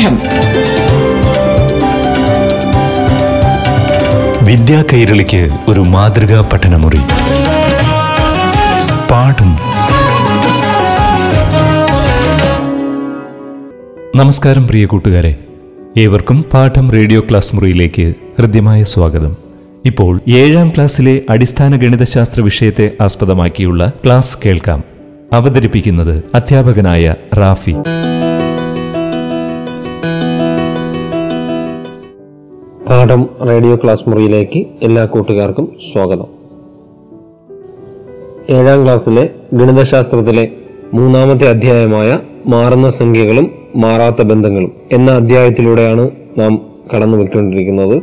പാഠം വിദ്യാ കൈരളിക്ക് ഒരു മാതൃകാ പഠനമുറി. പാഠം. നമസ്കാരം പ്രിയ കൂട്ടുകാരെ. ഏവർക്കും പാഠം റേഡിയോ ക്ലാസ് മുറിയിലേക്ക് ഹൃദ്യമായ സ്വാഗതം. ഇപ്പോൾ ഏഴാം ക്ലാസ്സിലെ അടിസ്ഥാന ഗണിതശാസ്ത്ര വിഷയത്തെ ആസ്പദമാക്കിയുള്ള ക്ലാസ് കേൾക്കാം. അവതരിപ്പിക്കുന്നത് അധ്യാപകനായ റാഫി. പാഠം റേഡിയോ ക്ലാസ് മുറിയിലേക്ക് എല്ലാ കൂട്ടുകാർക്കും സ്വാഗതം. ഏഴാം ക്ലാസ്സിലെ ഗണിതശാസ്ത്രത്തിലെ മൂന്നാമത്തെ അധ്യായമായ മാറുന്ന സംഖ്യകളും മാറാത്ത ബന്ധങ്ങളും എന്ന അധ്യായത്തിലൂടെയാണ് നാം കടന്നു പോയിക്കൊണ്ടിരിക്കുന്നത്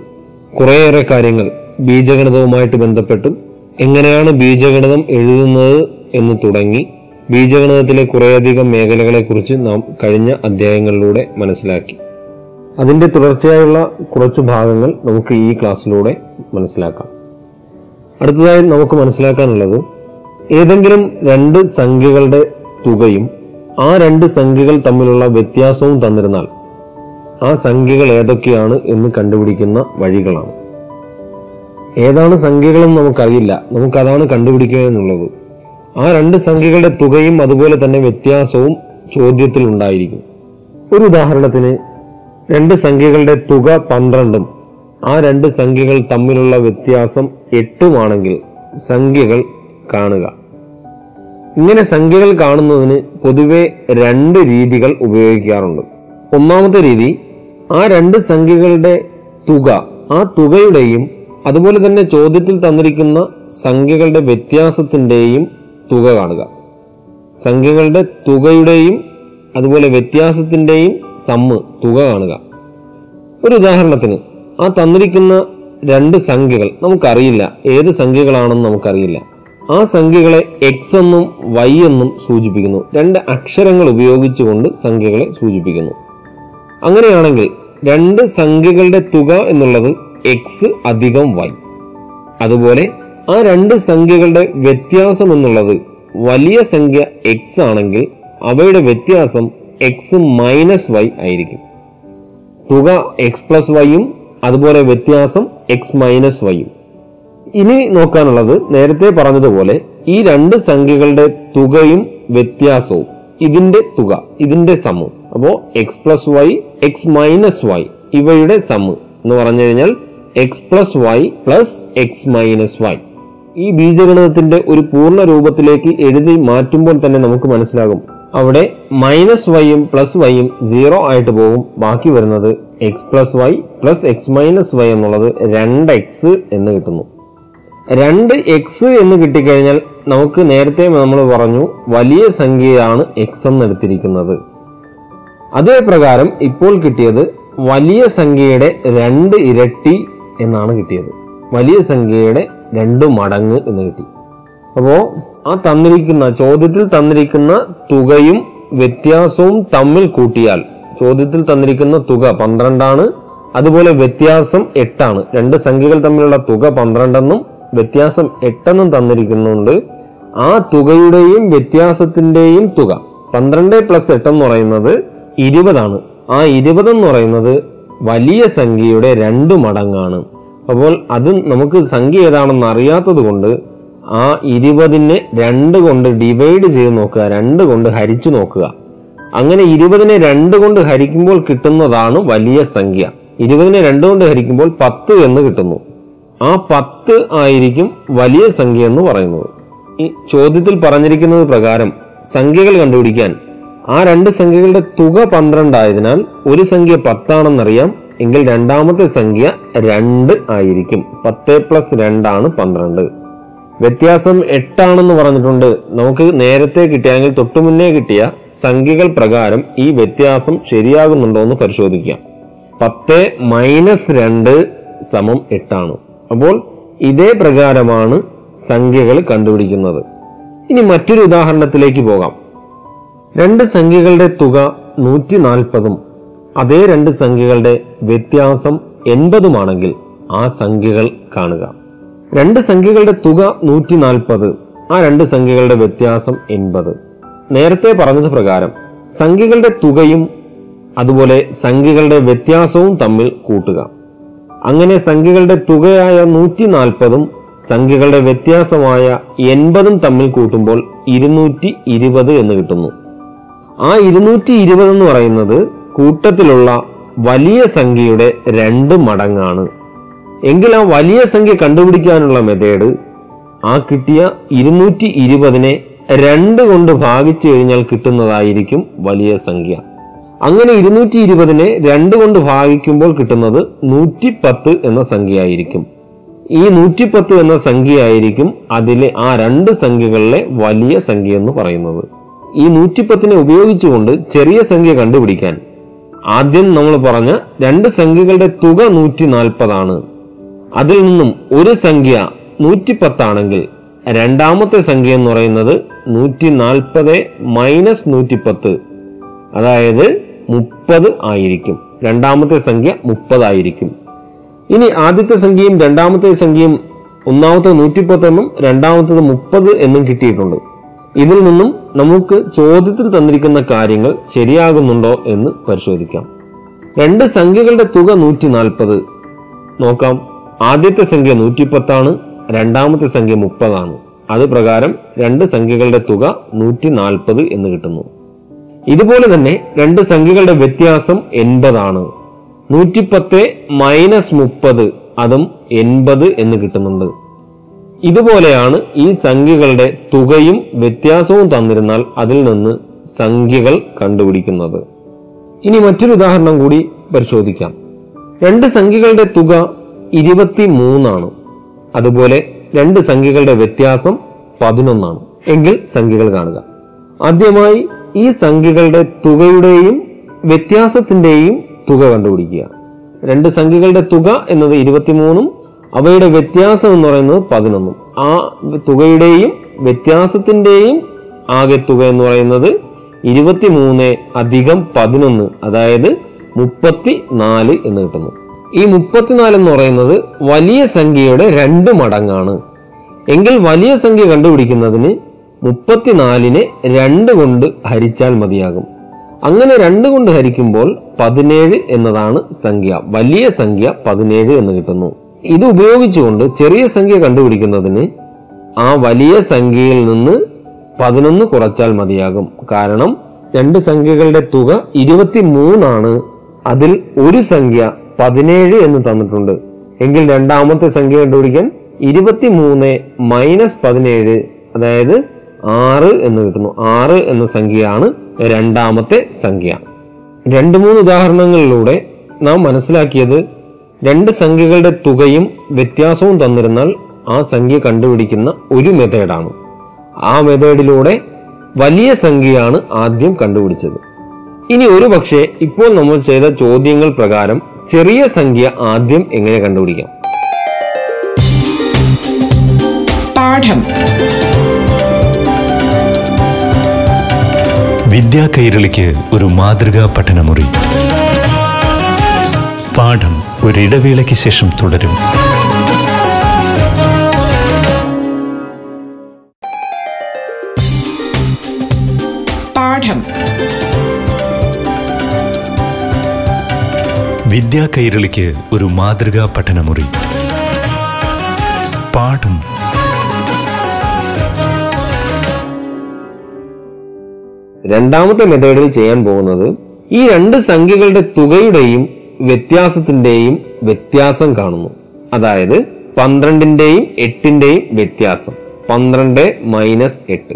കുറേയേറെ കാര്യങ്ങൾ ബീജഗണിതവുമായിട്ട് ബന്ധപ്പെട്ടും എങ്ങനെയാണ് ബീജഗണിതം എഴുതുന്നത് എന്ന് തുടങ്ങി ബീജഗണിതത്തിലെ കുറേയധികം മേഖലകളെക്കുറിച്ച് നാം കഴിഞ്ഞ അധ്യായങ്ങളിലൂടെ മനസ്സിലാക്കി. അതിന്റെ തുടർച്ചയായുള്ള കുറച്ച് ഭാഗങ്ങൾ നമുക്ക് ഈ ക്ലാസ്സിലൂടെ മനസ്സിലാക്കാം. അടുത്തതായി നമുക്ക് മനസ്സിലാക്കാനുള്ളത് ഏതെങ്കിലും രണ്ട് സംഖ്യകളുടെ തുകയും ആ രണ്ട് സംഖ്യകൾ തമ്മിലുള്ള വ്യത്യാസവും തന്നിരുന്നാൽ ആ സംഖ്യകൾ ഏതൊക്കെയാണ് എന്ന് കണ്ടുപിടിക്കുന്ന വഴികളാണ്. ഏതാണ് സംഖ്യകളെന്ന് നമുക്കറിയില്ല. നമുക്കതാണ് കണ്ടുപിടിക്കുക എന്നുള്ളത്. ആ രണ്ട് സംഖ്യകളുടെ തുകയും അതുപോലെ തന്നെ വ്യത്യാസവും ചോദ്യത്തിൽ ഉണ്ടായിരിക്കും ഒരു ഉദാഹരണത്തിന് രണ്ട് സംഖ്യകളുടെ തുക പന്ത്രണ്ടും ആ രണ്ട് സംഖ്യകൾ തമ്മിലുള്ള വ്യത്യാസം എട്ടുമാണെങ്കിൽ സംഖ്യകൾ കാണുക. ഇങ്ങനെ സംഖ്യകൾ കാണുന്നതിന് പൊതുവെ രണ്ട് രീതികൾ ഉപയോഗിക്കാറുണ്ട്. ഒന്നാമത്തെ രീതി ആ രണ്ട് സംഖ്യകളുടെ തുക ആ തുകയുടെയും അതുപോലെ തന്നെ ചോദ്യത്തിൽ തന്നിരിക്കുന്ന സംഖ്യകളുടെ വ്യത്യാസത്തിന്റെയും തുക കാണുക. സംഖ്യകളുടെ തുകയുടെയും അതുപോലെ വ്യത്യാസത്തിന്റെയും സമ്മ് തുക കാണുക. ഒരു ഉദാഹരണത്തിന് ആ തന്നിരിക്കുന്ന രണ്ട് സംഖ്യകൾ നമുക്കറിയില്ല. ഏത് സംഖ്യകളാണെന്ന് നമുക്കറിയില്ല. ആ സംഖ്യകളെ എക്സ് എന്നും വൈ എന്നും സൂചിപ്പിക്കുന്നു. രണ്ട് അക്ഷരങ്ങൾ ഉപയോഗിച്ചുകൊണ്ട് സംഖ്യകളെ സൂചിപ്പിക്കുന്നു. അങ്ങനെയാണെങ്കിൽ രണ്ട് സംഖ്യകളുടെ തുക എന്നുള്ളത് എക്സ് അധികം വൈ അതുപോലെ ആ രണ്ട് സംഖ്യകളുടെ വ്യത്യാസം എന്നുള്ളത് വലിയ സംഖ്യ എക്സ് ആണെങ്കിൽ അവയുടെ വ്യത്യാസം എക്സ് മൈനസ് വൈ ആയിരിക്കും. തുക എക്സ് പ്ലസ് വൈയും അതുപോലെ വ്യത്യാസം എക്സ് മൈനസ് വൈയും ഇനി നോക്കാനുള്ളത് നേരത്തെ പറഞ്ഞതുപോലെ ഈ രണ്ട് സംഖ്യകളുടെ തുകയും വ്യത്യാസവും ഇതിന്റെ തുക ഇതിന്റെ സമം അപ്പോൾ X plus Y X minus Y ഇവയുടെ സമ്മ് എന്ന് പറഞ്ഞു കഴിഞ്ഞാൽ X plus Y plus X minus Y ഈ ബീജഗണിതത്തിന്റെ ഒരു പൂർണ രൂപത്തിലേക്ക് എഴുതി മാറ്റുമ്പോൾ തന്നെ നമുക്ക് മനസ്സിലാകും അവിടെ മൈനസ് വൈയും പ്ലസ് വൈയും സീറോ ആയിട്ട് പോകും. ബാക്കി വരുന്നത് X plus Y plus X minus Y എന്നുള്ളത് രണ്ട് എക്സ് എന്ന് കിട്ടുന്നു. രണ്ട് എക്സ് എന്ന് കിട്ടിക്കഴിഞ്ഞാൽ നമുക്ക് നേരത്തെ നമ്മൾ പറഞ്ഞു വലിയ സംഖ്യയാണ് എക്സ് എന്ന് എടുത്തിരിക്കുന്നത്. അതേ പ്രകാരം ഇപ്പോൾ കിട്ടിയത് വലിയ സംഖ്യയുടെ രണ്ട് ഇരട്ടി എന്നാണ് കിട്ടിയത്. വലിയ സംഖ്യയുടെ രണ്ട് മടങ്ങ് എന്ന് കിട്ടി. അപ്പോ ആ തന്നിരിക്കുന്ന ചോദ്യത്തിൽ തന്നിരിക്കുന്ന തുകയും വ്യത്യാസവും തമ്മിൽ കൂട്ടിയാൽ ചോദ്യത്തിൽ തന്നിരിക്കുന്ന തുക പന്ത്രണ്ടാണ് അതുപോലെ വ്യത്യാസം എട്ടാണ്. രണ്ട് സംഖ്യകൾ തമ്മിലുള്ള തുക പന്ത്രണ്ടെന്നും വ്യത്യാസം എട്ടെന്നും തന്നിരിക്കുന്നുണ്ട്. ആ തുകയുടെയും വ്യത്യാസത്തിന്റെയും തുക പന്ത്രണ്ട് പ്ലസ് എട്ട് എന്ന് പറയുന്നത് ഇരുപതാണ്. ആ ഇരുപത് എന്ന് പറയുന്നത് വലിയ സംഖ്യയുടെ രണ്ട് മടങ്ങാണ്. അപ്പോൾ അത് നമുക്ക് സംഖ്യ ഏതാണെന്ന് അറിയാത്തത് കൊണ്ട് ആ ഇരുപതിനെ രണ്ട് കൊണ്ട് ഡിവൈഡ് ചെയ്ത് നോക്കുക രണ്ട് കൊണ്ട് ഹരിച്ചു നോക്കുക. അങ്ങനെ ഇരുപതിനെ രണ്ട് കൊണ്ട് ഹരിക്കുമ്പോൾ കിട്ടുന്നതാണ് വലിയ സംഖ്യ. ഇരുപതിനെ രണ്ട് കൊണ്ട് ഹരിക്കുമ്പോൾ പത്ത് എന്ന് കിട്ടുന്നു. ആ പത്ത് ആയിരിക്കും വലിയ സംഖ്യ എന്ന് പറയുന്നത്. ഈ ചോദ്യത്തിൽ പറഞ്ഞിരിക്കുന്നത് പ്രകാരം സംഖ്യകൾ കണ്ടുപിടിക്കാൻ ആ രണ്ട് സംഖ്യകളുടെ തുക പന്ത്രണ്ടായതിനാൽ ഒരു സംഖ്യ പത്താണെന്നറിയാം എങ്കിൽ രണ്ടാമത്തെ സംഖ്യ രണ്ട് ആയിരിക്കും. പത്ത് പ്ലസ് രണ്ടാണ് പന്ത്രണ്ട്. വ്യത്യാസം എട്ടാണെന്ന് പറഞ്ഞിട്ടുണ്ട്. നമുക്ക് നേരത്തെ കിട്ടിയ അല്ലെങ്കിൽ തൊട്ടു മുന്നേ കിട്ടിയ സംഖ്യകൾ പ്രകാരം ഈ വ്യത്യാസം ശരിയാകുന്നുണ്ടോ എന്ന് പരിശോധിക്കാം. പത്ത് മൈനസ് രണ്ട് സമം എട്ടാണ്. അപ്പോൾ ഇതേ പ്രകാരമാണ് സംഖ്യകൾ കണ്ടുപിടിക്കുന്നത്. ഇനി മറ്റൊരു ഉദാഹരണത്തിലേക്ക് പോകാം. രണ്ട് സംഖ്യകളുടെ തുക നൂറ്റി നാൽപ്പതും അതേ രണ്ട് സംഖ്യകളുടെ വ്യത്യാസം എൺപതുമാണെങ്കിൽ ആ സംഖ്യകൾ കാണുക. രണ്ട് സംഖ്യകളുടെ തുക നൂറ്റി നാൽപ്പത് ആ രണ്ട് സംഖ്യകളുടെ വ്യത്യാസം എൺപത്. നേരത്തെ പറഞ്ഞത് പ്രകാരം സംഖ്യകളുടെ തുകയും അതുപോലെ സംഖ്യകളുടെ വ്യത്യാസവും തമ്മിൽ കൂട്ടുക. അങ്ങനെ സംഖ്യകളുടെ തുകയായ നൂറ്റി നാൽപ്പതും സംഖ്യകളുടെ വ്യത്യാസമായ എൺപതും തമ്മിൽ കൂട്ടുമ്പോൾ ഇരുന്നൂറ്റി ഇരുപത് എന്ന് കിട്ടുന്നു. ആ ഇരുന്നൂറ്റി ഇരുപത് എന്ന് പറയുന്നത് കൂട്ടത്തിലുള്ള വലിയ സംഖ്യയുടെ രണ്ട് മടങ്ങാണ്. എങ്കിൽ ആ വലിയ സംഖ്യ കണ്ടുപിടിക്കാനുള്ള മെത്തേഡ് ആ കിട്ടിയ ഇരുന്നൂറ്റി ഇരുപതിനെ രണ്ട് കൊണ്ട് ഭാഗിച്ചു കഴിഞ്ഞാൽ കിട്ടുന്നതായിരിക്കും വലിയ സംഖ്യ. അങ്ങനെ ഇരുന്നൂറ്റി ഇരുപതിനെ രണ്ട് കൊണ്ട് ഭാഗിക്കുമ്പോൾ കിട്ടുന്നത് നൂറ്റി പത്ത് എന്ന സംഖ്യയായിരിക്കും. ഈ നൂറ്റിപ്പത്ത് എന്ന സംഖ്യയായിരിക്കും അതിലെ ആ രണ്ട് സംഖ്യകളിലെ വലിയ സംഖ്യ എന്ന് പറയുന്നത്. ഈ നൂറ്റിപ്പത്തിനെ ഉപയോഗിച്ചുകൊണ്ട് ചെറിയ സംഖ്യ കണ്ടുപിടിക്കാൻ ആദ്യം നമ്മൾ പറഞ്ഞ രണ്ട് സംഖ്യകളുടെ തുക നൂറ്റി നാൽപ്പതാണ് അതിൽ നിന്നും ഒരു സംഖ്യ നൂറ്റിപ്പത്താണെങ്കിൽ രണ്ടാമത്തെ സംഖ്യ എന്ന് പറയുന്നത് നൂറ്റി നാൽപ്പത് മൈനസ് നൂറ്റിപ്പത്ത്. അതായത് മുപ്പത് ആയിരിക്കും. രണ്ടാമത്തെ സംഖ്യ മുപ്പതായിരിക്കും ഇനി ആദ്യത്തെ സംഖ്യയും രണ്ടാമത്തെ സംഖ്യയും ഒന്നാമത്തെ നൂറ്റിപ്പത്തൊന്നും രണ്ടാമത്തത് മുപ്പത് എന്നും കിട്ടിയിട്ടുണ്ട്. ഇതിൽ നിന്നും നമുക്ക് ചോദ്യത്തിൽ തന്നിരിക്കുന്ന കാര്യങ്ങൾ ശരിയാകുന്നുണ്ടോ എന്ന് പരിശോധിക്കാം. രണ്ട് സംഖ്യകളുടെ തുക നൂറ്റി നാൽപ്പത് നോക്കാം. ആദ്യത്തെ സംഖ്യ നൂറ്റിപ്പത്താണ് രണ്ടാമത്തെ സംഖ്യ മുപ്പതാണ്. അത് പ്രകാരം രണ്ട് സംഖ്യകളുടെ തുക നൂറ്റി നാൽപ്പത് എന്ന് കിട്ടുന്നു. ഇതുപോലെ തന്നെ രണ്ട് സംഖ്യകളുടെ വ്യത്യാസം എൺപതാണ്. നൂറ്റിപ്പത്ത് മൈനസ് മുപ്പത് അതും എൺപത് എന്ന് കിട്ടുന്നുണ്ട്. ഇതുപോലെയാണ് ഈ സംഖ്യകളുടെ തുകയും വ്യത്യാസവും തന്നിരുന്നാൽ അതിൽ നിന്ന് സംഖ്യകൾ കണ്ടുപിടിക്കുന്നത്. ഇനി മറ്റൊരു ഉദാഹരണം കൂടി പരിശോധിക്കാം. രണ്ട് സംഖ്യകളുടെ തുക ഇരുപത്തി മൂന്നാണ് അതുപോലെ രണ്ട് സംഖ്യകളുടെ വ്യത്യാസം പതിനൊന്നാണ്. എങ്കിൽ സംഖ്യകൾ കാണുക. ആദ്യമായി ഈ സംഖ്യകളുടെ തുകയുടെയും വ്യത്യാസത്തിന്റെയും തുക കണ്ടുപിടിക്കുക. രണ്ട് സംഖ്യകളുടെ തുക എന്നത് ഇരുപത്തിമൂന്നും അവയുടെ വ്യത്യാസം എന്ന് പറയുന്നത് പതിനൊന്നും. ആ തുകയുടെയും വ്യത്യാസത്തിന്റെയും ആകെ തുക എന്ന് പറയുന്നത് ഇരുപത്തിമൂന്ന് അധികം പതിനൊന്ന് അതായത് മുപ്പത്തി നാല് എന്ന് കിട്ടുന്നു. ഈ മുപ്പത്തിനാല് എന്ന് പറയുന്നത് വലിയ സംഖ്യയുടെ രണ്ട് മടങ്ങാണ്. എങ്കിൽ വലിയ സംഖ്യ കണ്ടുപിടിക്കുന്നതിന് മുപ്പത്തിനാലിനെ രണ്ട് കൊണ്ട് ഹരിച്ചാൽ മതിയാകും. അങ്ങനെ രണ്ട് കൊണ്ട് ഹരിക്കുമ്പോൾ പതിനേഴ് എന്നതാണ് സംഖ്യ. വലിയ സംഖ്യ പതിനേഴ് എന്ന് കിട്ടുന്നു. ഇത് ഉപയോഗിച്ചുകൊണ്ട് ചെറിയ സംഖ്യ കണ്ടുപിടിക്കുന്നതിന് ആ വലിയ സംഖ്യയിൽ നിന്ന് പതിനൊന്ന് കുറച്ചാൽ മതിയാകും. കാരണം രണ്ട് സംഖ്യകളുടെ തുക ഇരുപത്തി മൂന്നാണ് അതിൽ ഒരു സംഖ്യ പതിനേഴ് എന്ന് തന്നിട്ടുണ്ട്. എങ്കിൽ രണ്ടാമത്തെ സംഖ്യ കണ്ടുപിടിക്കാൻ ഇരുപത്തി മൂന്ന് മൈനസ് പതിനേഴ് അതായത് ആറ് എന്ന് കിട്ടുന്നു. ആറ് എന്ന സംഖ്യയാണ് രണ്ടാമത്തെ സംഖ്യ. രണ്ട് മൂന്ന് ഉദാഹരണങ്ങളിലൂടെ നാം മനസ്സിലാക്കിയത് രണ്ട് സംഖ്യകളുടെ തുകയും വ്യത്യാസവും തന്നിരുന്നാൽ ആ സംഖ്യ കണ്ടുപിടിക്കുന്ന ഒരു മെത്തേഡാണ്. ആ മെത്തേഡിലൂടെ വലിയ സംഖ്യയാണ് ആദ്യം കണ്ടുപിടിച്ചത്. ഇനി ഒരു പക്ഷേ ഇപ്പോൾ നമ്മൾ ചെയ്ത ചോദ്യങ്ങൾ പ്രകാരം ചെറിയ സംഖ്യ ആദ്യം എങ്ങനെ കണ്ടുപിടിക്കാം? പാഠം. വിദ്യാ കൈരളിക്ക് ഒരു മാതൃകാ പഠനമുറി. പാഠം ഒരിടവേളയ്ക്ക് ശേഷം തുടരും. പാഠം. വിദ്യാ കൈരളിക്ക് ഒരു മാതൃകാ പഠനമുറി. പാഠം. രണ്ടാമത്തെ മെത്തേഡിൽ ചെയ്യാൻ പോകുന്നത് ഈ രണ്ട് സംഖ്യകളുടെ തുകയുടെയും വ്യത്യാസത്തിന്റെയും വ്യത്യാസം കാണുന്നു. അതായത് പന്ത്രണ്ടിന്റെയും എട്ടിന്റെയും വ്യത്യാസം. പന്ത്രണ്ട് മൈനസ് എട്ട്.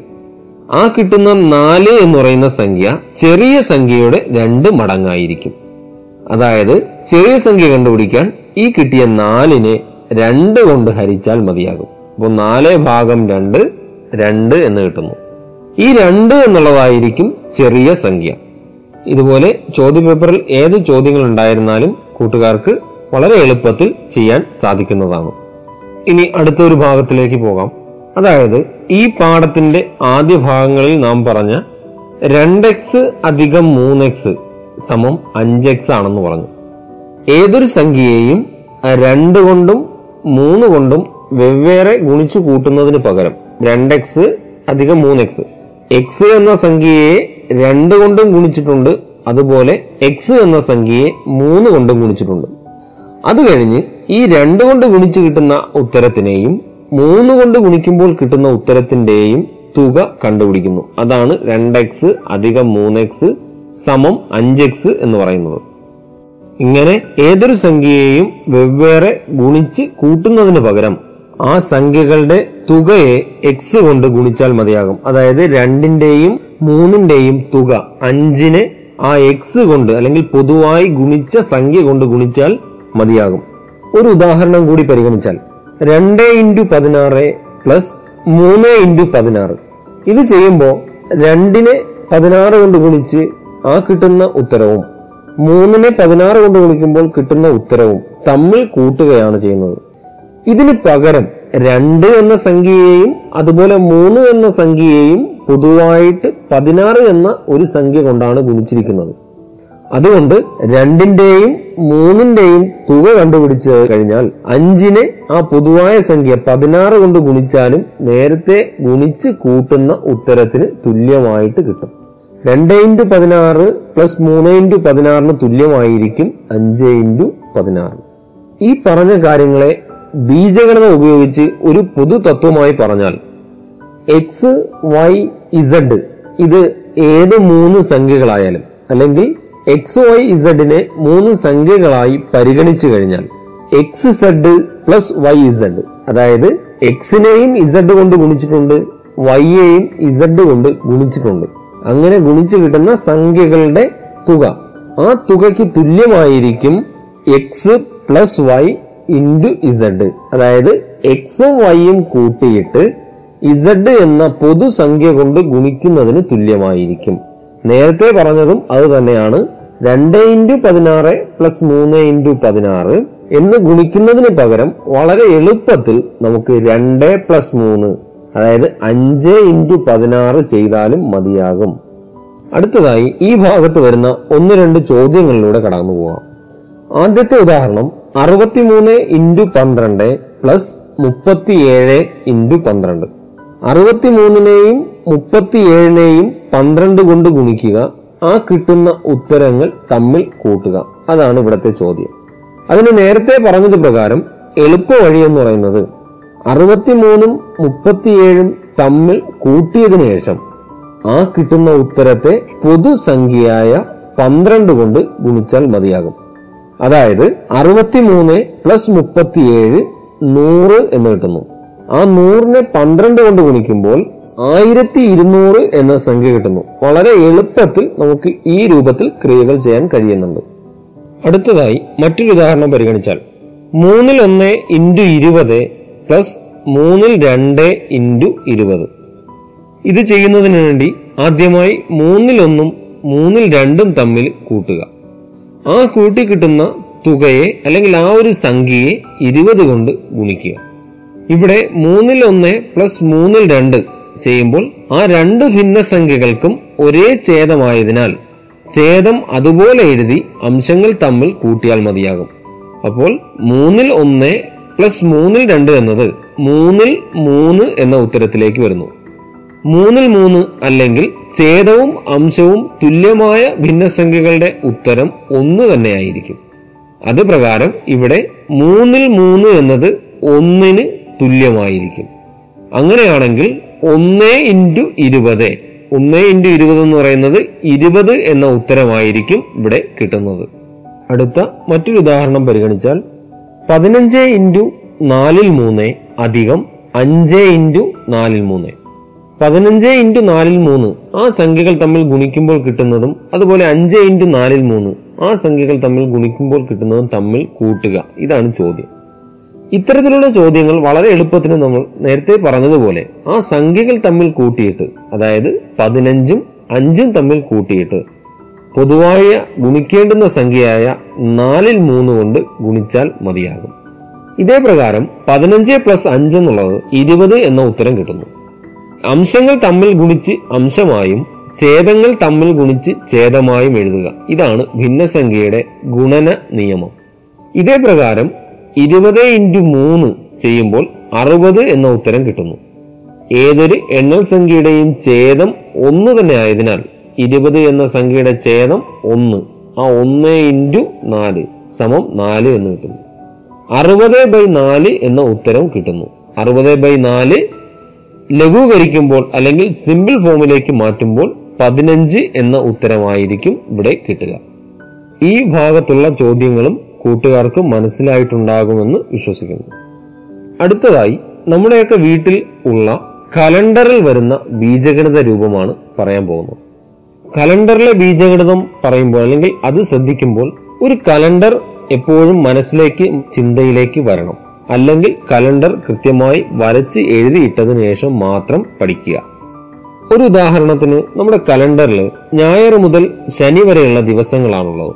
ആ കിട്ടുന്ന നാല് എന്ന് പറയുന്ന സംഖ്യ ചെറിയ സംഖ്യയുടെ രണ്ട് മടങ്ങായിരിക്കും. അതായത് ചെറിയ സംഖ്യ കണ്ടുപിടിക്കാൻ ഈ കിട്ടിയ നാലിനെ രണ്ട് കൊണ്ട് ഹരിച്ചാൽ മതിയാകും. അപ്പോൾ നാല് ഭാഗം രണ്ട് രണ്ട് എന്ന് കിട്ടുന്നു. ഈ രണ്ട് എന്നുള്ളതായിരിക്കും ചെറിയ സംഖ്യ. ഇതുപോലെ ചോദ്യപേപ്പറിൽ ഏത് ചോദ്യങ്ങൾ ഉണ്ടായിരുന്നാലും കൂട്ടുകാർക്ക് വളരെ എളുപ്പത്തിൽ ചെയ്യാൻ സാധിക്കുന്നതാണ്. ഇനി അടുത്തൊരു ഭാഗത്തിലേക്ക് പോകാം. അതായത് ഈ പാഠത്തിന്റെ ആദ്യ ഭാഗങ്ങളിൽ നാം പറഞ്ഞ രണ്ട് എക്സ് അധികം മൂന്ന് എക്സ് സമം അഞ്ച് എക്സ് ആണെന്ന് പറഞ്ഞു. ഏതൊരു സംഖ്യയെയും രണ്ട് കൊണ്ടും മൂന്ന് കൊണ്ടും വെവ്വേറെ ഗുണിച്ചു കൂട്ടുന്നതിന് പകരം രണ്ട് എക്സ് അധികം മൂന്ന് എക്സ് എക്സ് എന്ന സംഖ്യയെ രണ്ട് കൊണ്ടും ഗുണിച്ചിട്ടുണ്ട് അതുപോലെ എക്സ് എന്ന സംഖ്യയെ മൂന്ന് കൊണ്ടും ഗുണിച്ചിട്ടുണ്ട്. അത് കഴിഞ്ഞ് ഈ രണ്ട് കൊണ്ട് ഗുണിച്ച് കിട്ടുന്ന ഉത്തരത്തിനെയും മൂന്ന് കൊണ്ട് ഗുണിക്കുമ്പോൾ കിട്ടുന്ന ഉത്തരത്തിന്റെയും തുക കണ്ടുപിടിക്കുന്നു. അതാണ് രണ്ട് എക്സ് അധികം മൂന്ന് എക്സ് സമം അഞ്ച് എക്സ് എന്ന് പറയുന്നത്. ഇങ്ങനെ ഏതൊരു സംഖ്യയെയും വെവ്വേറെ ഗുണിച്ച് കൂട്ടുന്നതിന് പകരം ആ സംഖ്യകളുടെ തുകയെ എക്സ് കൊണ്ട് ഗുണിച്ചാൽ മതിയാകും. അതായത് രണ്ടിന്റെയും മൂന്നിന്റെയും തുക അഞ്ചിനെ ആ എക്സ് കൊണ്ട് അല്ലെങ്കിൽ പൊതുവായി ഗുണിച്ച സംഖ്യ കൊണ്ട് ഗുണിച്ചാൽ മതിയാകും. ഒരു ഉദാഹരണം കൂടി പരിഗണിച്ചാൽ രണ്ട് ഇന്റു പതിനാറ് പ്ലസ് മൂന്ന് ഇന്റു പതിനാറ്. ഇത് ചെയ്യുമ്പോൾ രണ്ടിനെ പതിനാറ് കൊണ്ട് ഗുണിച്ച് ആ കിട്ടുന്ന ഉത്തരവും മൂന്നിനെ പതിനാറ് കൊണ്ട് വിളിക്കുമ്പോൾ കിട്ടുന്ന ഉത്തരവും തമ്മിൽ കൂട്ടുകയാണ് ചെയ്യുന്നത്. ഇതിന് പകരം രണ്ട് എന്ന സംഖ്യയെയും അതുപോലെ മൂന്ന് എന്ന സംഖ്യയെയും പൊതുവായിട്ട് പതിനാറ് എന്ന ഒരു സംഖ്യ കൊണ്ടാണ് ഗുണിച്ചിരിക്കുന്നത്. അതുകൊണ്ട് രണ്ടിന്റെയും മൂന്നിന്റെയും തുക കണ്ടുപിടിച്ച് കഴിഞ്ഞാൽ അഞ്ചിനെ ആ പൊതുവായ സംഖ്യ പതിനാറ് കൊണ്ട് ഗുണിച്ചാലും നേരത്തെ ഗുണിച്ച് കൂട്ടുന്ന ഉത്തരത്തിന് തുല്യമായിട്ട് കിട്ടും. രണ്ട് ഇന്റു പതിനാറ് പ്ലസ് മൂന്ന് ഇന്റു പതിനാറിന് തുല്യമായിരിക്കും അഞ്ച് ഇന്റു പതിനാറ്. ഈ പറഞ്ഞ കാര്യങ്ങളെ ബീജഗണിതം ഉപയോഗിച്ച് ഒരു പൊതു തത്വമായി പറഞ്ഞാൽ എക്സ് വൈ ഇസഡ് ഇത് ഏത് മൂന്ന് സംഖ്യകളായാലും അല്ലെങ്കിൽ എക്സ് വൈ ഇസഡിനെ മൂന്ന് സംഖ്യകളായി പരിഗണിച്ചു കഴിഞ്ഞാൽ X Z plus Y Z അതായത് എക്സിനെയും ഇസഡ് കൊണ്ട് ഗുണിച്ചിട്ടുണ്ട് വൈയെയും ഇസഡ് കൊണ്ട് ഗുണിച്ചിട്ടുണ്ട്. അങ്ങനെ ഗുണിച്ചു കിട്ടുന്ന സംഖ്യകളുടെ തുക. ആ തുകയ്ക്ക് തുല്യമായിരിക്കും X plus Y into Z അതായത് എക്സും വൈയും കൂട്ടിയിട്ട് ഇസഡ് എന്ന പൊതുസംഖ്യ കൊണ്ട് ഗുണിക്കുന്നതിന് തുല്യമായിരിക്കും. നേരത്തെ പറഞ്ഞതും അത് തന്നെയാണ്. രണ്ട് ഇന്റു പതിനാറ് പ്ലസ് മൂന്ന് ഇന്റു പതിനാറ് എന്ന് ഗുണിക്കുന്നതിന് പകരം വളരെ എളുപ്പത്തിൽ നമുക്ക് രണ്ട് പ്ലസ് മൂന്ന് അതായത് അഞ്ച് ഇന്റു പതിനാറ് ചെയ്താലും മതിയാകും. അടുത്തതായി ഈ ഭാഗത്ത് വരുന്ന ഒന്ന് രണ്ട് ചോദ്യങ്ങളിലൂടെ കടന്നു പോവാം. ആദ്യത്തെ ഉദാഹരണം അറുപത്തിമൂന്ന് ഇന്റു പന്ത്രണ്ട് പ്ലസ് മുപ്പത്തിയേഴ് ഇന്റു പന്ത്രണ്ട്. അറുപത്തിമൂന്നിനെയും മുപ്പത്തിയേഴിനെയും പന്ത്രണ്ട് കൊണ്ട് ഗുണിക്കുക. ആ കിട്ടുന്ന ഉത്തരങ്ങൾ തമ്മിൽ കൂട്ടുക. അതാണ് ഇവിടുത്തെ ചോദ്യം. അതിന് നേരത്തെ പറഞ്ഞത് പ്രകാരം എളുപ്പ വഴി എന്ന് പറയുന്നത് അറുപത്തിമൂന്നും മുപ്പത്തിയേഴും തമ്മിൽ കൂട്ടിയതിനു ശേഷം ആ കിട്ടുന്ന ഉത്തരത്തെ പൊതുസംഖ്യയായ പന്ത്രണ്ട് കൊണ്ട് ഗുണിച്ചാൽ മതിയാകും. അതായത് അറുപത്തിമൂന്ന് പ്ലസ് മുപ്പത്തിയേഴ് നൂറ് എന്ന് കിട്ടുന്നു. ആ നൂറിനെ പന്ത്രണ്ട് കൊണ്ട് ഗുണിക്കുമ്പോൾ ആയിരത്തി ഇരുന്നൂറ് എന്ന സംഖ്യ കിട്ടുന്നു. വളരെ എളുപ്പത്തിൽ നമുക്ക് ഈ രൂപത്തിൽ ക്രിയകൾ ചെയ്യാൻ കഴിയുന്നുണ്ട്. അടുത്തതായി മറ്റൊരു ഉദാഹരണം പരിഗണിച്ചാൽ മൂന്നിൽ ഒന്ന് ഇന്റു ഇരുപത് പ്ലസ് മൂന്നിൽ രണ്ട് ഇന്റു ഇരുപത്. ഇത് ചെയ്യുന്നതിന് വേണ്ടി ആദ്യമായി മൂന്നിൽ ഒന്നും മൂന്നിൽ രണ്ടും തമ്മിൽ കൂട്ടുക. ആ കൂട്ടി കിട്ടുന്ന തുകയെ അല്ലെങ്കിൽ ആ ഒരു സംഖ്യയെ ഇരുപത് കൊണ്ട് ഗുണിക്കുക. ഇവിടെ മൂന്നിൽ ഒന്ന് പ്ലസ് മൂന്നിൽ രണ്ട് ചെയ്യുമ്പോൾ ആ രണ്ട് ഭിന്നസംഖ്യകൾക്കും ഒരേ ഛേദമായതിനാൽ ഛേദം അതുപോലെ എഴുതി അംശങ്ങൾ തമ്മിൽ കൂട്ടിയാൽ മതിയാകും. അപ്പോൾ മൂന്നിൽ ഒന്ന് പ്ലസ് മൂന്നിൽ രണ്ട് എന്നത് മൂന്നിൽ മൂന്ന് എന്ന ഉത്തരത്തിലേക്ക് വരുന്നു. മൂന്നിൽ മൂന്ന് അല്ലെങ്കിൽ ഛേദവും അംശവും തുല്യമായ ഭിന്നസംഖ്യകളുടെ ഉത്തരം ഒന്ന് തന്നെയായിരിക്കും. അത് പ്രകാരം ഇവിടെ മൂന്നിൽ മൂന്ന് എന്നത് ഒന്നിന് തുല്യമായിരിക്കും. അങ്ങനെയാണെങ്കിൽ ഒന്ന് ഇന്റു ഇരുപത് ഒന്ന് ഇന്റു ഇരുപത് എന്ന് പറയുന്നത് ഇരുപത് എന്ന ഉത്തരമായിരിക്കും ഇവിടെ കിട്ടുന്നത്. അടുത്ത മറ്റൊരു ഉദാഹരണം പരിഗണിച്ചാൽ പതിനഞ്ച് ഇന്റു നാലിൽ മൂന്ന് അധികം അഞ്ച് ഇന്റു നാലിൽ മൂന്ന്. പതിനഞ്ച് ഇന്റു നാലിൽ മൂന്ന് ആ സംഖ്യകൾ തമ്മിൽ ഗുണിക്കുമ്പോൾ കിട്ടുന്നതും അതുപോലെ അഞ്ച് ഇന്റു നാലിൽ മൂന്ന് ആ സംഖ്യകൾ തമ്മിൽ ഗുണിക്കുമ്പോൾ കിട്ടുന്നതും തമ്മിൽ കൂട്ടുക. ഇതാണ് ചോദ്യം. ഇത്തരത്തിലുള്ള ചോദ്യങ്ങൾ വളരെ എളുപ്പത്തിന് നമ്മൾ നേരത്തെ പറഞ്ഞതുപോലെ ആ സംഖ്യകൾ തമ്മിൽ കൂട്ടിയിട്ട് അതായത് പതിനഞ്ചും അഞ്ചും തമ്മിൽ കൂട്ടിയിട്ട് പൊതുവായ ഗുണിക്കേണ്ടുന്ന സംഖ്യയായ നാലിൽ മൂന്ന് കൊണ്ട് ഗുണിച്ചാൽ മതിയാകും. ഇതേ പ്രകാരം പതിനഞ്ച് പ്ലസ് അഞ്ച് എന്നുള്ളത് ഇരുപത് എന്ന ഉത്തരം കിട്ടുന്നു. അംശങ്ങൾ തമ്മിൽ ഗുണിച്ച് അംശമായും ഛേദങ്ങൾ തമ്മിൽ ഗുണിച്ച് ഛേദമായും എഴുതുക. ഇതാണ് ഭിന്നസംഖ്യയുടെ ഗുണന നിയമം. ഇതേ പ്രകാരം ഇരുപത് ഇന്റു മൂന്ന് ചെയ്യുമ്പോൾ അറുപത് എന്ന ഉത്തരം കിട്ടുന്നു. ഏതൊരു എണ്ണൽ സംഖ്യയുടെയും ഛേദം ഒന്ന് തന്നെ ആയതിനാൽ ഇരുപത് എന്ന സംഖ്യയുടെ ഛേദം ഒന്ന്. ആ ഒന്ന് ഇന്റു നാല് സമം നാല് എന്ന് കിട്ടുന്നു. അറുപത് ബൈ നാല് എന്ന ഉത്തരം കിട്ടുന്നു. അറുപത് ബൈ നാല് ലഘൂകരിക്കുമ്പോൾ അല്ലെങ്കിൽ സിമ്പിൾ ഫോമിലേക്ക് മാറ്റുമ്പോൾ പതിനഞ്ച് എന്ന ഉത്തരമായിരിക്കും ഇവിടെ കിട്ടുക. ഈ ഭാഗത്തുള്ള ചോദ്യങ്ങളും കൂട്ടുകാർക്ക് മനസ്സിലായിട്ടുണ്ടാകുമെന്ന് വിശ്വസിക്കുന്നു. അടുത്തതായി നമ്മുടെയൊക്കെ വീട്ടിൽ ഉള്ള കലണ്ടറിൽ വരുന്ന ബീജഗണിത രൂപമാണ് പറയാൻ പോകുന്നത്. കലണ്ടറിലെ ബീജഗണിതം പറയുമ്പോൾ അല്ലെങ്കിൽ അത് ശ്രദ്ധിക്കുമ്പോൾ ഒരു കലണ്ടർ എപ്പോഴും മനസ്സിലേക്ക് ചിന്തയിലേക്ക് വരണം. അല്ലെങ്കിൽ കലണ്ടർ കൃത്യമായി വരച്ച് എഴുതിയിട്ടതിന് ശേഷം മാത്രം പഠിക്കുക. ഒരു ഉദാഹരണത്തിന് നമ്മുടെ കലണ്ടറിൽ ഞായർ മുതൽ ശനി വരെയുള്ള ദിവസങ്ങളാണുള്ളത്.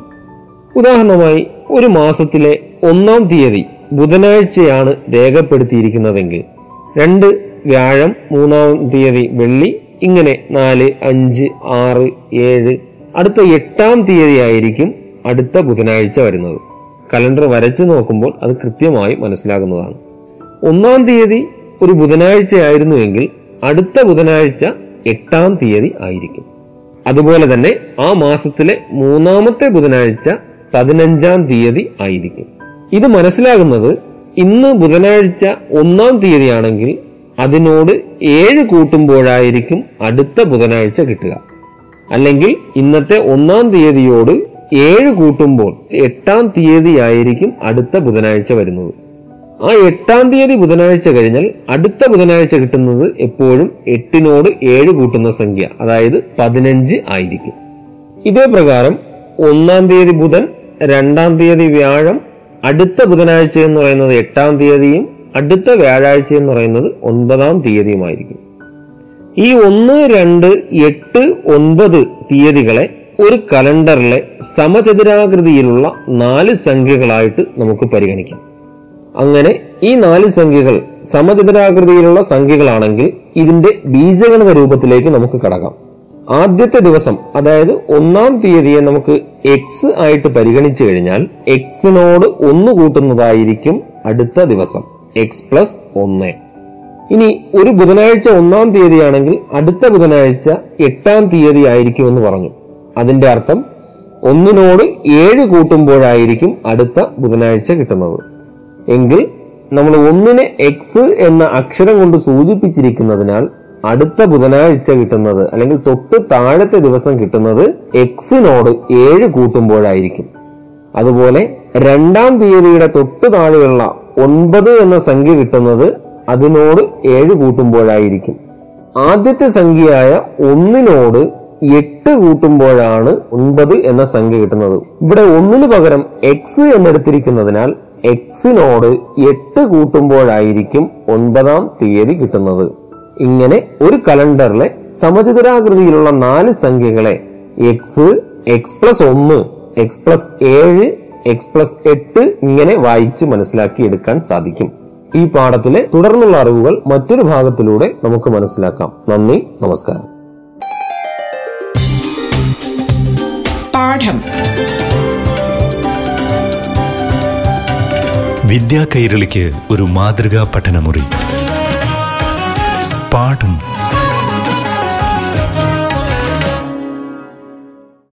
ഉദാഹരണമായി ഒരു മാസത്തിലെ ഒന്നാം തീയതി ബുധനാഴ്ചയാണ് രേഖപ്പെടുത്തിയിരിക്കുന്നതെങ്കിൽ രണ്ട് വ്യാഴം മൂന്നാം തീയതി വെള്ളി ഇങ്ങനെ നാല് അഞ്ച് ആറ് ഏഴ് അടുത്ത എട്ടാം തീയതി ആയിരിക്കും അടുത്ത ബുധനാഴ്ച വരുന്നത്. കലണ്ടർ വരച്ചു നോക്കുമ്പോൾ അത് കൃത്യമായി മനസ്സിലാകുന്നതാണ്. ഒന്നാം തീയതി ഒരു ബുധനാഴ്ച ആയിരുന്നുവെങ്കിൽ അടുത്ത ബുധനാഴ്ച എട്ടാം തീയതി ആയിരിക്കും. അതുപോലെ തന്നെ ആ മാസത്തിലെ മൂന്നാമത്തെ ബുധനാഴ്ച പതിനഞ്ചാം തീയതി ആയിരിക്കും. ഇത് മനസ്സിലാകുന്നത് ഇന്ന് ബുധനാഴ്ച ഒന്നാം തീയതിയാണെങ്കിൽ അതിനോട് ഏഴ് കൂട്ടുമ്പോഴായിരിക്കും അടുത്ത ബുധനാഴ്ച കിട്ടുക. അല്ലെങ്കിൽ ഇന്നത്തെ ഒന്നാം തീയതിയോട് ഏഴ് കൂട്ടുമ്പോൾ എട്ടാം തീയതി ആയിരിക്കും അടുത്ത ബുധനാഴ്ച വരുന്നത്. ആ എട്ടാം തീയതി ബുധനാഴ്ച കഴിഞ്ഞാൽ അടുത്ത ബുധനാഴ്ച കിട്ടുന്നത് എപ്പോഴും എട്ടിനോട് ഏഴ് കൂട്ടുന്ന സംഖ്യ അതായത് പതിനഞ്ച് ആയിരിക്കും. ഇതേ പ്രകാരം ഒന്നാം തീയതി ബുധൻ രണ്ടാം തീയതി വ്യാഴം അടുത്ത ബുധനാഴ്ച എന്ന് പറയുന്നത് എട്ടാം തീയതിയും അടുത്ത വ്യാഴാഴ്ച എന്ന് പറയുന്നത് ഒൻപതാം തീയതിയുമായിരിക്കും. ഈ ഒന്ന് രണ്ട് എട്ട് ഒൻപത് തീയതികളെ ഒരു കലണ്ടറിലെ സമചതുരാകൃതിയിലുള്ള നാല് സംഖ്യകളായിട്ട് നമുക്ക് പരിഗണിക്കാം. അങ്ങനെ ഈ നാല് സംഖ്യകൾ സമചതുരാകൃതിയിലുള്ള സംഖ്യകളാണെങ്കിൽ ഇതിന്റെ ബീജഗണിത രൂപത്തിലേക്ക് നമുക്ക് കടക്കാം. ആദ്യത്തെ ദിവസം അതായത് ഒന്നാം തീയതിയെ നമുക്ക് എക്സ് ആയിട്ട് പരിഗണിച്ചു കഴിഞ്ഞാൽ എക്സിനോട് ഒന്ന് കൂട്ടുന്നതായിരിക്കും അടുത്ത ദിവസം. എക്സ് പ്ലസ് ഒന്ന് ഇനി ഒരു ബുധനാഴ്ച ഒന്നാം തീയതിയാണെങ്കിൽ അടുത്ത ബുധനാഴ്ച എട്ടാം തീയതി ആയിരിക്കും എന്ന് പറഞ്ഞു. അതിന്റെ അർത്ഥം ഒന്നിനോട് ഏഴ് കൂട്ടുമ്പോഴായിരിക്കും അടുത്ത ബുധനാഴ്ച കിട്ടുന്നത്. എങ്കിൽ നമ്മൾ ഒന്നിനെ എക്സ് എന്ന അക്ഷരം കൊണ്ട് സൂചിപ്പിച്ചിരിക്കുന്നതിനാൽ അടുത്ത ബുധനാഴ്ച കിട്ടുന്നത് അല്ലെങ്കിൽ തൊട്ട് താഴത്തെ ദിവസം കിട്ടുന്നത് എക്സിനോട് ഏഴ് കൂട്ടുമ്പോഴായിരിക്കും. അതുപോലെ രണ്ടാം തീയതിയുടെ തൊട്ട് താഴെയുള്ള ഒൻപത് എന്ന സംഖ്യ കിട്ടുന്നത് അതിനോട് ഏഴ് കൂട്ടുമ്പോഴായിരിക്കും. ആദ്യത്തെ സംഖ്യയായ ഒന്നിനോട് എട്ട് കൂട്ടുമ്പോഴാണ് ഒൻപത് എന്ന സംഖ്യ കിട്ടുന്നത്. ഇവിടെ ഒന്നിന് പകരം എക്സ് എന്നെടുത്തിരിക്കുന്നതിനാൽ എക്സിനോട് എട്ട് കൂട്ടുമ്പോഴായിരിക്കും ഒൻപതാം തീയതി കിട്ടുന്നത്. ഇങ്ങനെ ഒരു കലണ്ടറിലെ സമചതുരാകൃതിയിലുള്ള നാല് സംഖ്യകളെ എക്സ് എക്സ് പ്ലസ് ഒന്ന് എക്സ് പ്ലസ് ഏഴ് എക്സ് പ്ലസ് എട്ട് ഇങ്ങനെ വായിച്ച് മനസ്സിലാക്കി എടുക്കാൻ സാധിക്കും. ഈ പാഠത്തിലെ തുടർന്നുള്ള അറിവുകൾ മറ്റൊരു ഭാഗത്തിലൂടെ നമുക്ക് മനസ്സിലാക്കാം. നന്ദി നമസ്കാരം. പാഠം. വിദ്യാ കൈരളിക്ക് ഒരു മാതൃകാ പഠനമുറി. പാഠം